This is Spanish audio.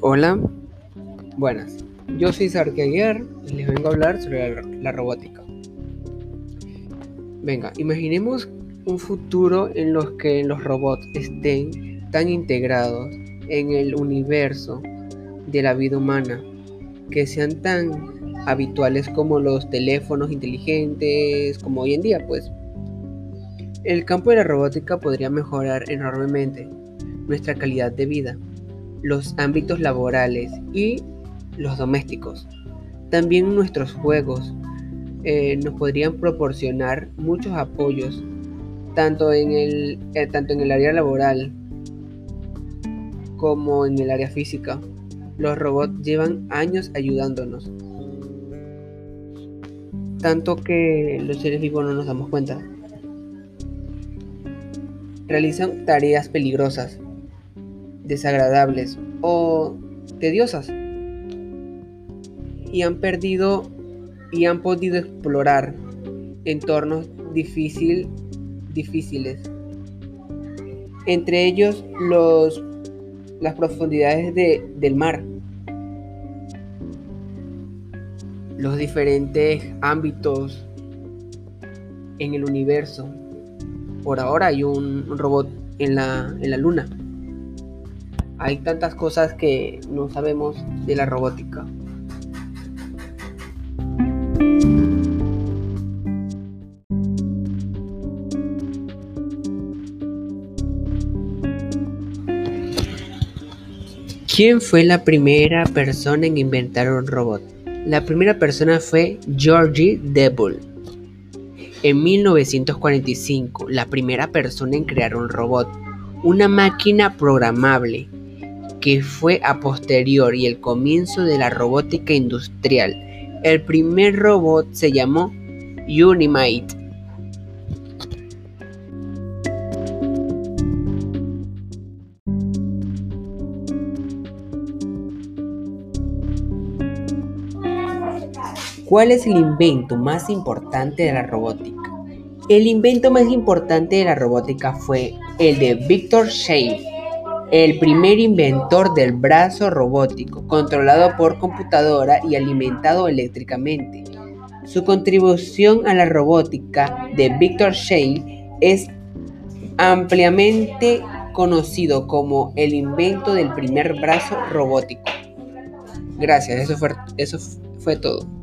Hola, buenas. Yo soy Sarki Aguiar y les vengo a hablar sobre la, la, robótica. Venga, imaginemos un futuro en los que los robots estén tan integrados en el universo de la vida humana, que sean tan habituales como los teléfonos inteligentes, como hoy en día, pues. El campo de la robótica podría mejorar enormemente nuestra calidad de vida los ámbitos laborales y los domésticos. También nuestros juegos eh, nos podrían proporcionar muchos apoyos, tanto en, el, eh, tanto en el área laboral como en el área física. Los robots llevan años ayudándonos, tanto que los seres vivos no nos damos cuenta. Realizan tareas peligrosas desagradables o tediosas y han perdido y han podido explorar entornos difícil, difíciles. Entre ellos los, las profundidades de, del mar, los diferentes ámbitos en el universo. Por ahora hay un, un robot en la, en la luna. Hay tantas cosas que no sabemos de la robótica. ¿Quién fue la primera persona en inventar un robot? La primera persona fue Georgie Devil. En 1945, la primera persona en crear un robot, una máquina programable que fue a posteriori el comienzo de la robótica industrial. El primer robot se llamó Unimate. ¿Cuál es el invento más importante de la robótica? El invento más importante de la robótica fue el de Victor Shane el primer inventor del brazo robótico, controlado por computadora y alimentado eléctricamente. Su contribución a la robótica de Victor Shane es ampliamente conocido como el invento del primer brazo robótico. Gracias, eso fue, eso fue todo.